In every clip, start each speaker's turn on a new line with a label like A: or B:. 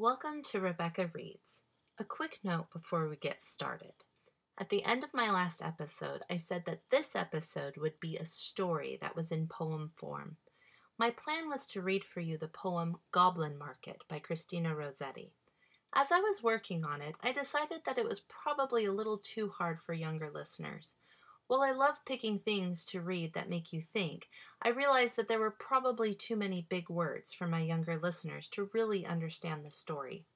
A: Welcome to Rebecca Reads. A quick note before we get started. At the end of my last episode, I said that this episode would be a story that was in poem form. My plan was to read for you the poem Goblin Market by Christina Rossetti. As I was working on it, I decided that it was probably a little too hard for younger listeners. While I love picking things to read that make you think, I realized that there were probably too many big words for my younger listeners to really understand the story.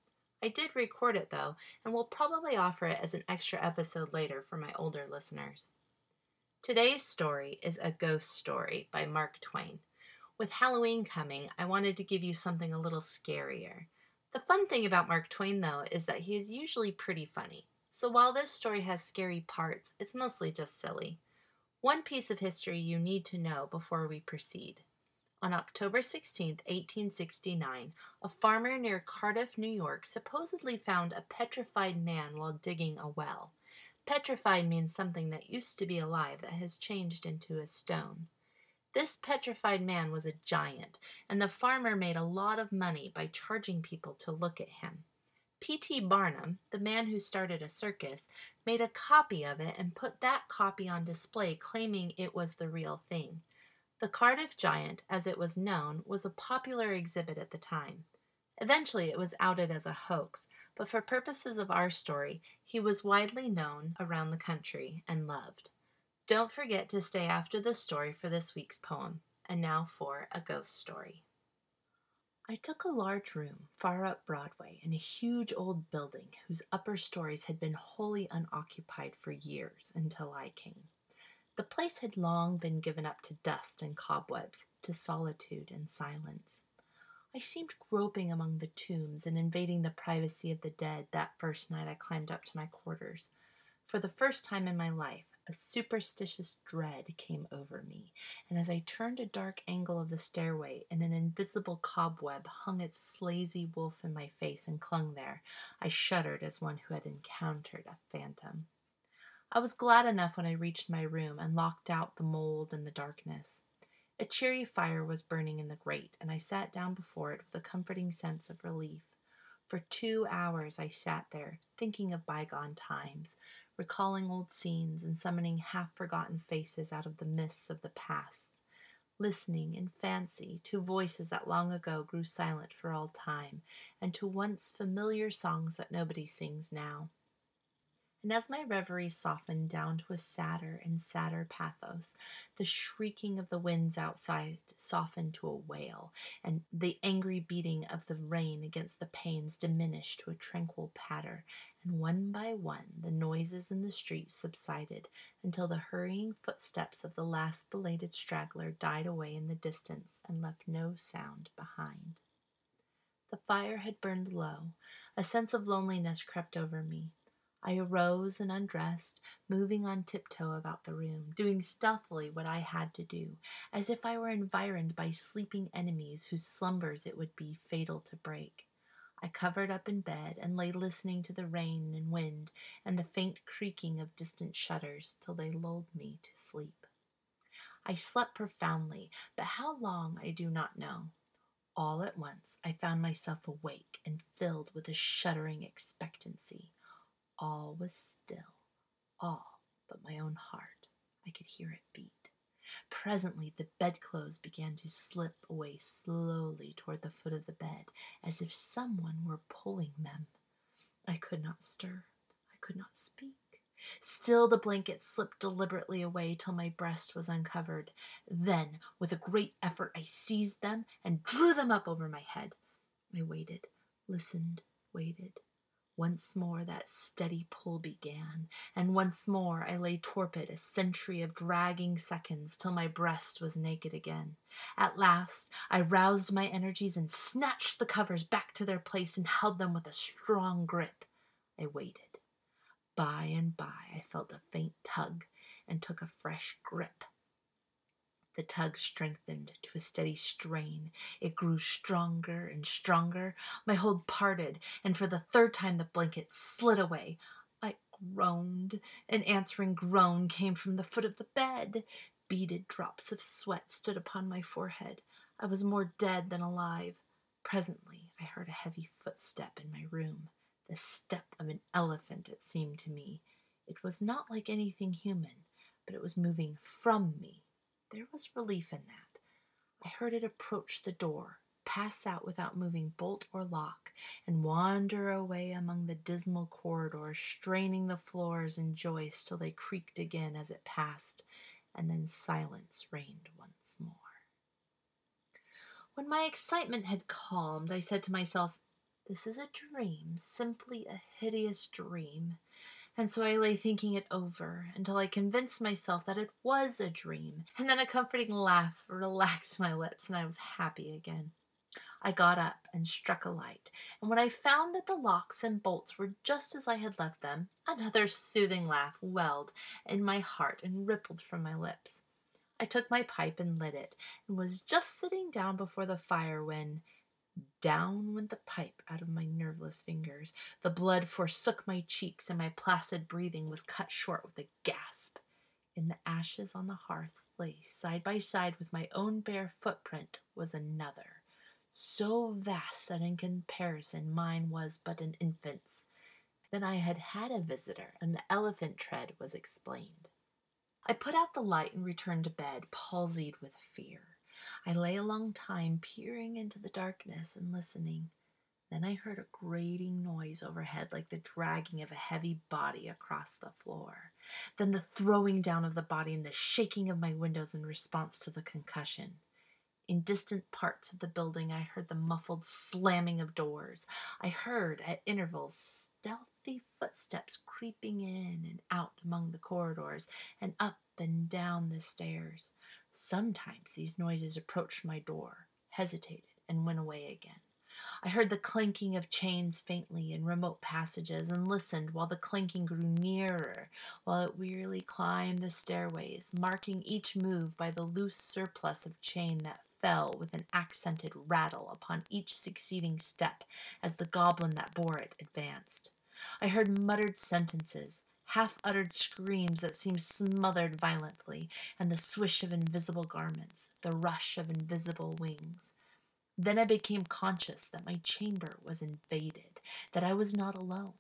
A: I did record it though, and will probably offer it as an extra episode later for my older listeners. Today's story is A Ghost Story by Mark Twain. With Halloween coming, I wanted to give you something a little scarier. The fun thing about Mark Twain, though, is that he is usually pretty funny. So while this story has scary parts, it's mostly just silly. One piece of history you need to know before we proceed. On October 16, 1869, a farmer near Cardiff, New York, supposedly found a petrified man while digging a well. Petrified means something that used to be alive that has changed into a stone. This petrified man was a giant, and the farmer made a lot of money by charging people to look at him. P.T. Barnum, the man who started a circus, made a copy of it and put that copy on display, claiming it was the real thing. The Cardiff Giant, as it was known, was a popular exhibit at the time. Eventually, it was outed as a hoax, but for purposes of our story, he was widely known around the country and loved. Don't forget to stay after the story for this week's poem. And now for a ghost story. I took a large room far up Broadway in a huge old building whose upper stories had been wholly unoccupied for years until I came. The place had long been given up to dust and cobwebs, to solitude and silence. I seemed groping among the tombs and invading the privacy of the dead that first night I climbed up to my quarters. For the first time in my life, a superstitious dread came over me, and as I turned a dark angle of the stairway and an invisible cobweb hung its slazy wolf in my face and clung there, I shuddered as one who had encountered a phantom. I was glad enough when I reached my room and locked out the mold and the darkness. A cheery fire was burning in the grate, and I sat down before it with a comforting sense of relief. For two hours I sat there, thinking of bygone times, recalling old scenes and summoning half forgotten faces out of the mists of the past, listening in fancy to voices that long ago grew silent for all time, and to once familiar songs that nobody sings now. And as my reverie softened down to a sadder and sadder pathos, the shrieking of the winds outside softened to a wail, and the angry beating of the rain against the panes diminished to a tranquil patter, and one by one the noises in the street subsided until the hurrying footsteps of the last belated straggler died away in the distance and left no sound behind. The fire had burned low. A sense of loneliness crept over me. I arose and undressed, moving on tiptoe about the room, doing stealthily what I had to do, as if I were environed by sleeping enemies whose slumbers it would be fatal to break. I covered up in bed and lay listening to the rain and wind and the faint creaking of distant shutters till they lulled me to sleep. I slept profoundly, but how long I do not know. All at once I found myself awake and filled with a shuddering expectancy. All was still, all but my own heart. I could hear it beat. Presently, the bedclothes began to slip away slowly toward the foot of the bed, as if someone were pulling them. I could not stir. I could not speak. Still, the blankets slipped deliberately away till my breast was uncovered. Then, with a great effort, I seized them and drew them up over my head. I waited, listened, waited. Once more that steady pull began, and once more I lay torpid a century of dragging seconds till my breast was naked again. At last I roused my energies and snatched the covers back to their place and held them with a strong grip. I waited. By and by I felt a faint tug and took a fresh grip. The tug strengthened to a steady strain. It grew stronger and stronger. My hold parted, and for the third time the blanket slid away. I groaned. An answering groan came from the foot of the bed. Beaded drops of sweat stood upon my forehead. I was more dead than alive. Presently I heard a heavy footstep in my room, the step of an elephant, it seemed to me. It was not like anything human, but it was moving from me. There was relief in that. I heard it approach the door, pass out without moving bolt or lock, and wander away among the dismal corridors, straining the floors and joists till they creaked again as it passed, and then silence reigned once more. When my excitement had calmed, I said to myself, This is a dream, simply a hideous dream. And so I lay thinking it over until I convinced myself that it was a dream, and then a comforting laugh relaxed my lips, and I was happy again. I got up and struck a light, and when I found that the locks and bolts were just as I had left them, another soothing laugh welled in my heart and rippled from my lips. I took my pipe and lit it, and was just sitting down before the fire when down went the pipe out of my nerveless fingers. The blood forsook my cheeks, and my placid breathing was cut short with a gasp. In the ashes on the hearth lay side by side with my own bare footprint was another so vast that in comparison mine was but an infant's. Then I had had a visitor, and the elephant tread was explained. I put out the light and returned to bed, palsied with fear. I lay a long time peering into the darkness and listening. Then I heard a grating noise overhead, like the dragging of a heavy body across the floor. Then the throwing down of the body and the shaking of my windows in response to the concussion. In distant parts of the building, I heard the muffled slamming of doors. I heard, at intervals, stealthy footsteps creeping in and out among the corridors and up and down the stairs. Sometimes these noises approached my door, hesitated, and went away again. I heard the clanking of chains faintly in remote passages and listened while the clanking grew nearer, while it wearily climbed the stairways, marking each move by the loose surplus of chain that fell with an accented rattle upon each succeeding step as the goblin that bore it advanced. I heard muttered sentences, half uttered screams that seemed smothered violently, and the swish of invisible garments, the rush of invisible wings. Then I became conscious that my chamber was invaded, that I was not alone.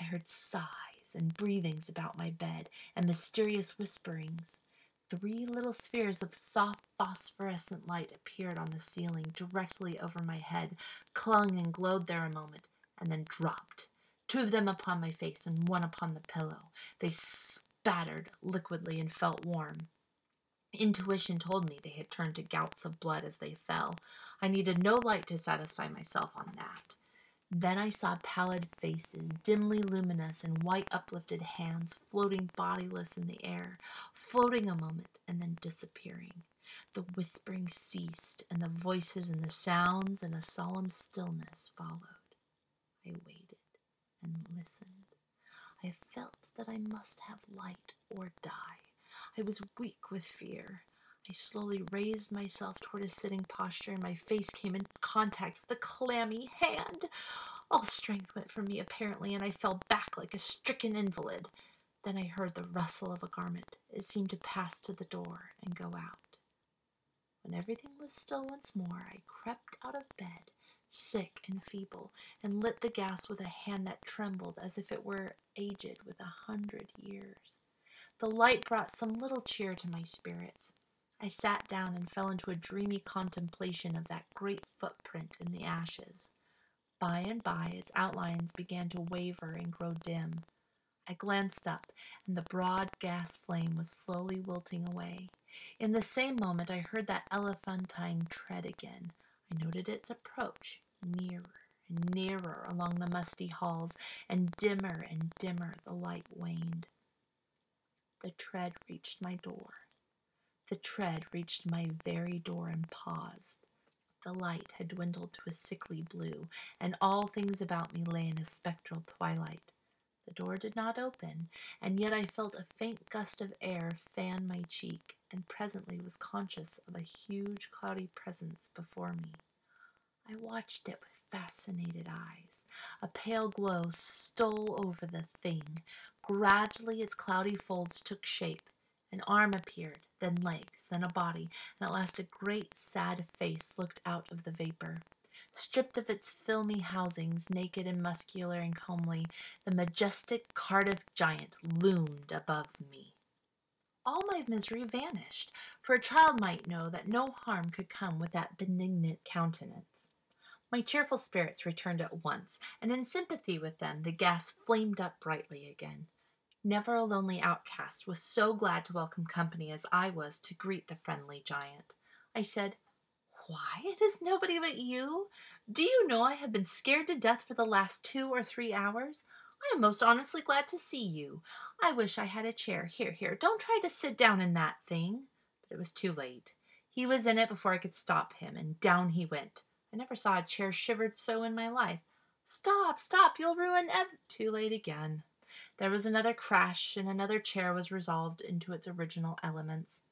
A: I heard sighs and breathings about my bed, and mysterious whisperings. Three little spheres of soft phosphorescent light appeared on the ceiling directly over my head, clung and glowed there a moment, and then dropped. Two of them upon my face and one upon the pillow. They spattered liquidly and felt warm. Intuition told me they had turned to gouts of blood as they fell. I needed no light to satisfy myself on that. Then I saw pallid faces, dimly luminous, and white uplifted hands floating bodiless in the air, floating a moment and then disappearing. The whispering ceased, and the voices and the sounds and a solemn stillness followed. I waited and listened. I felt that I must have light or die. I was weak with fear. I slowly raised myself toward a sitting posture, and my face came in contact with a clammy hand. All strength went from me, apparently, and I fell back like a stricken invalid. Then I heard the rustle of a garment. It seemed to pass to the door and go out. When everything was still once more, I crept out of bed, sick and feeble, and lit the gas with a hand that trembled as if it were aged with a hundred years. The light brought some little cheer to my spirits. I sat down and fell into a dreamy contemplation of that great footprint in the ashes. By and by, its outlines began to waver and grow dim. I glanced up, and the broad gas flame was slowly wilting away. In the same moment, I heard that elephantine tread again. I noted its approach, nearer and nearer along the musty halls, and dimmer and dimmer the light waned. The tread reached my door. The tread reached my very door and paused. The light had dwindled to a sickly blue, and all things about me lay in a spectral twilight. The door did not open, and yet I felt a faint gust of air fan my cheek, and presently was conscious of a huge cloudy presence before me. I watched it with fascinated eyes. A pale glow stole over the thing. Gradually its cloudy folds took shape, an arm appeared, then legs, then a body, and at last a great sad face looked out of the vapor. Stripped of its filmy housings, naked and muscular and comely, the majestic Cardiff giant loomed above me. All my misery vanished, for a child might know that no harm could come with that benignant countenance. My cheerful spirits returned at once, and in sympathy with them, the gas flamed up brightly again. Never a lonely outcast was so glad to welcome company as I was to greet the friendly giant. I said, Why, it is nobody but you. Do you know I have been scared to death for the last two or three hours? I am most honestly glad to see you. I wish I had a chair. Here, here, don't try to sit down in that thing. But it was too late. He was in it before I could stop him, and down he went. I never saw a chair shivered so in my life. Stop, stop, you'll ruin ev- Too late again. There was another crash, and another chair was resolved into its original elements.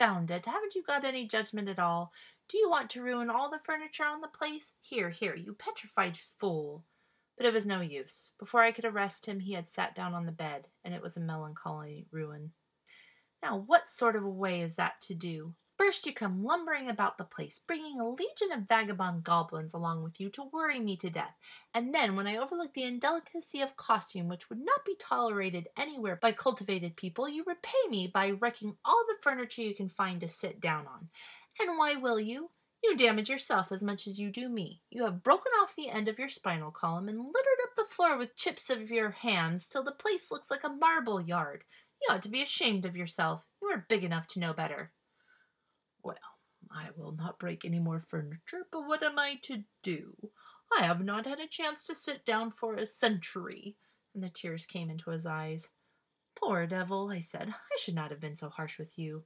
A: Confound it, haven't you got any judgment at all? Do you want to ruin all the furniture on the place? Here, here, you petrified fool. But it was no use. Before I could arrest him, he had sat down on the bed, and it was a melancholy ruin. Now, what sort of a way is that to do? First, you come lumbering about the place, bringing a legion of vagabond goblins along with you to worry me to death. And then, when I overlook the indelicacy of costume which would not be tolerated anywhere by cultivated people, you repay me by wrecking all the furniture you can find to sit down on. And why will you? You damage yourself as much as you do me. You have broken off the end of your spinal column and littered up the floor with chips of your hands till the place looks like a marble yard. You ought to be ashamed of yourself. You are big enough to know better. Will not break any more furniture, but what am I to do? I have not had a chance to sit down for a century. And the tears came into his eyes. Poor devil, I said. I should not have been so harsh with you.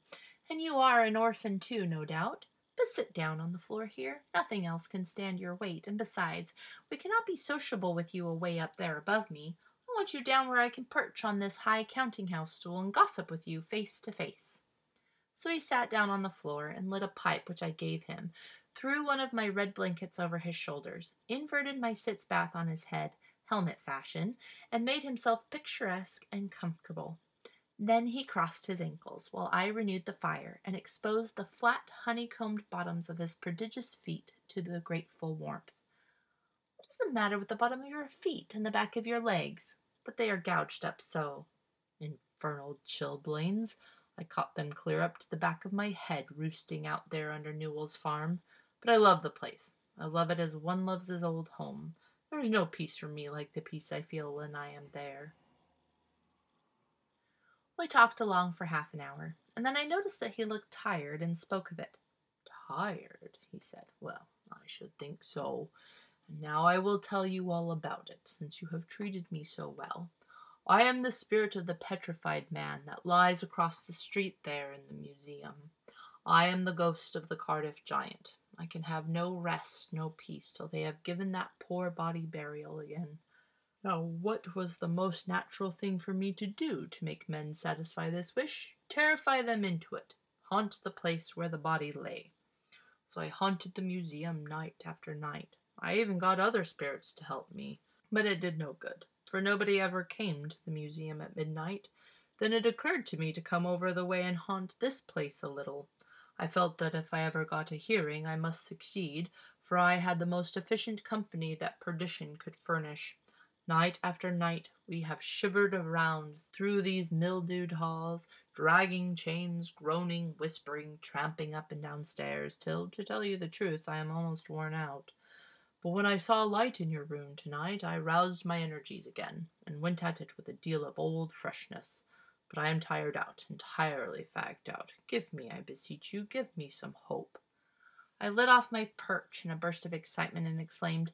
A: And you are an orphan too, no doubt. But sit down on the floor here. Nothing else can stand your weight, and besides, we cannot be sociable with you away up there above me. I want you down where I can perch on this high counting house stool and gossip with you face to face. So he sat down on the floor and lit a pipe which I gave him, threw one of my red blankets over his shoulders, inverted my sitz bath on his head, helmet fashion, and made himself picturesque and comfortable. Then he crossed his ankles, while I renewed the fire and exposed the flat, honeycombed bottoms of his prodigious feet to the grateful warmth. What is the matter with the bottom of your feet and the back of your legs, that they are gouged up so? Infernal chilblains! I caught them clear up to the back of my head, roosting out there under Newell's farm. But I love the place. I love it as one loves his old home. There is no peace for me like the peace I feel when I am there. We talked along for half an hour, and then I noticed that he looked tired and spoke of it. Tired, he said. Well, I should think so. And now I will tell you all about it, since you have treated me so well. I am the spirit of the petrified man that lies across the street there in the museum. I am the ghost of the Cardiff giant. I can have no rest, no peace, till they have given that poor body burial again. Now, what was the most natural thing for me to do to make men satisfy this wish? Terrify them into it, haunt the place where the body lay. So I haunted the museum night after night. I even got other spirits to help me, but it did no good for nobody ever came to the museum at midnight. Then it occurred to me to come over the way and haunt this place a little. I felt that if I ever got a hearing, I must succeed, for I had the most efficient company that perdition could furnish. Night after night we have shivered around through these mildewed halls, dragging chains, groaning, whispering, tramping up and down stairs, till, to tell you the truth, I am almost worn out. But when I saw light in your room tonight, I roused my energies again, and went at it with a deal of old freshness. But I am tired out, entirely fagged out. Give me, I beseech you, give me some hope. I lit off my perch in a burst of excitement and exclaimed,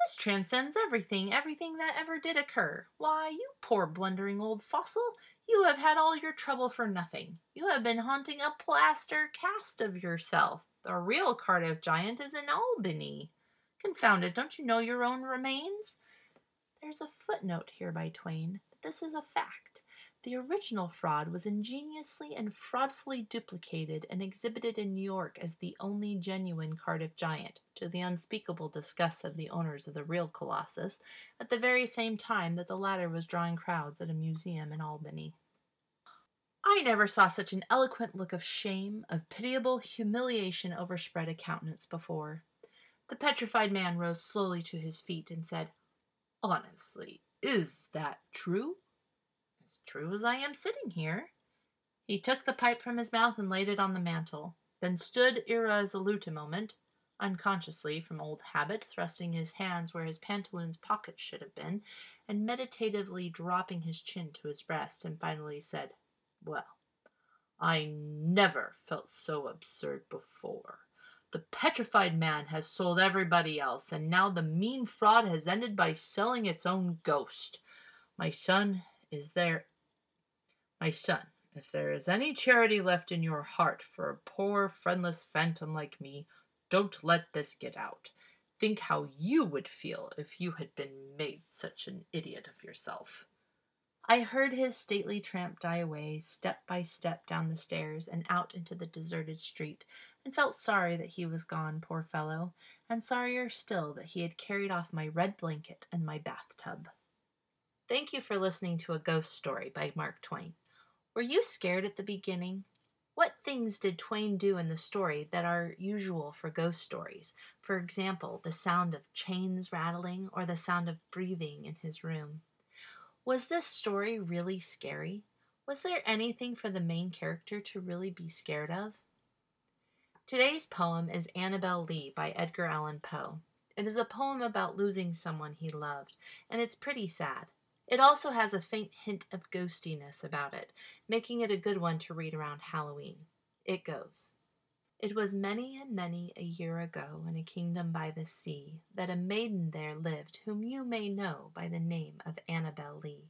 A: This transcends everything, everything that ever did occur. Why, you poor blundering old fossil, you have had all your trouble for nothing. You have been haunting a plaster cast of yourself. The real Cardiff giant is in Albany. Confound it, don't you know your own remains? There's a footnote here by Twain, but this is a fact. The original fraud was ingeniously and fraudfully duplicated and exhibited in New York as the only genuine Cardiff giant, to the unspeakable disgust of the owners of the real Colossus, at the very same time that the latter was drawing crowds at a museum in Albany. I never saw such an eloquent look of shame, of pitiable humiliation overspread a countenance before. The petrified man rose slowly to his feet and said, Honestly, is that true? As true as I am sitting here. He took the pipe from his mouth and laid it on the mantel, then stood irresolute a moment, unconsciously from old habit, thrusting his hands where his pantaloons' pockets should have been, and meditatively dropping his chin to his breast, and finally said, Well, I never felt so absurd before. The petrified man has sold everybody else, and now the mean fraud has ended by selling its own ghost. My son, is there. My son, if there is any charity left in your heart for a poor, friendless phantom like me, don't let this get out. Think how you would feel if you had been made such an idiot of yourself. I heard his stately tramp die away, step by step down the stairs and out into the deserted street, and felt sorry that he was gone, poor fellow, and sorrier still that he had carried off my red blanket and my bathtub. Thank you for listening to A Ghost Story by Mark Twain. Were you scared at the beginning? What things did Twain do in the story that are usual for ghost stories? For example, the sound of chains rattling or the sound of breathing in his room. Was this story really scary? Was there anything for the main character to really be scared of? Today's poem is Annabel Lee by Edgar Allan Poe. It is a poem about losing someone he loved, and it's pretty sad. It also has a faint hint of ghostiness about it, making it a good one to read around Halloween. It goes. It was many and many a year ago, in a kingdom by the sea, that a maiden there lived whom you may know by the name of Annabel Lee.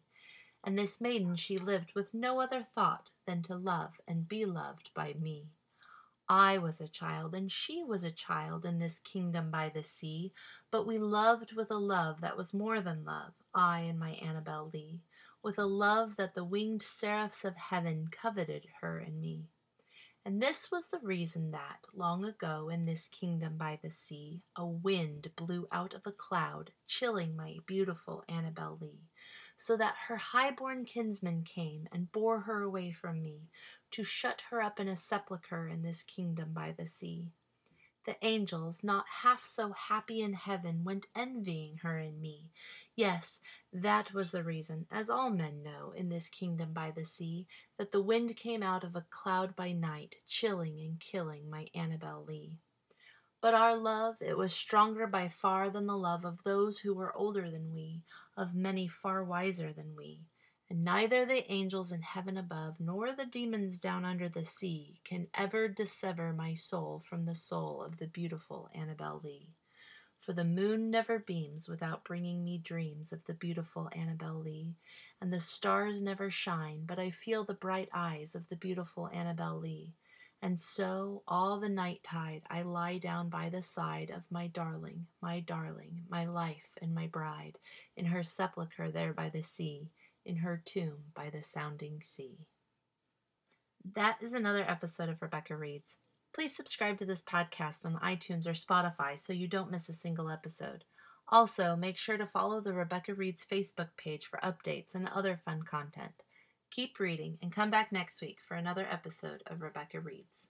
A: And this maiden she lived with no other thought than to love and be loved by me. I was a child, and she was a child in this kingdom by the sea, but we loved with a love that was more than love, I and my Annabel Lee, with a love that the winged seraphs of heaven coveted her and me. And this was the reason that, long ago in this kingdom by the sea, a wind blew out of a cloud, chilling my beautiful Annabel Lee, so that her high-born kinsman came and bore her away from me, to shut her up in a sepulchre in this kingdom by the sea. The angels, not half so happy in heaven, went envying her and me. Yes, that was the reason, as all men know, in this kingdom by the sea, that the wind came out of a cloud by night, chilling and killing my Annabel Lee. But our love, it was stronger by far than the love of those who were older than we, of many far wiser than we and neither the angels in heaven above nor the demons down under the sea can ever dissever my soul from the soul of the beautiful Annabel Lee. For the moon never beams without bringing me dreams of the beautiful Annabel Lee, and the stars never shine but I feel the bright eyes of the beautiful Annabel Lee. And so, all the night tide, I lie down by the side of my darling, my darling, my life and my bride, in her sepulchre there by the sea, in her tomb by the sounding sea. That is another episode of Rebecca Reads. Please subscribe to this podcast on iTunes or Spotify so you don't miss a single episode. Also, make sure to follow the Rebecca Reads Facebook page for updates and other fun content. Keep reading and come back next week for another episode of Rebecca Reads.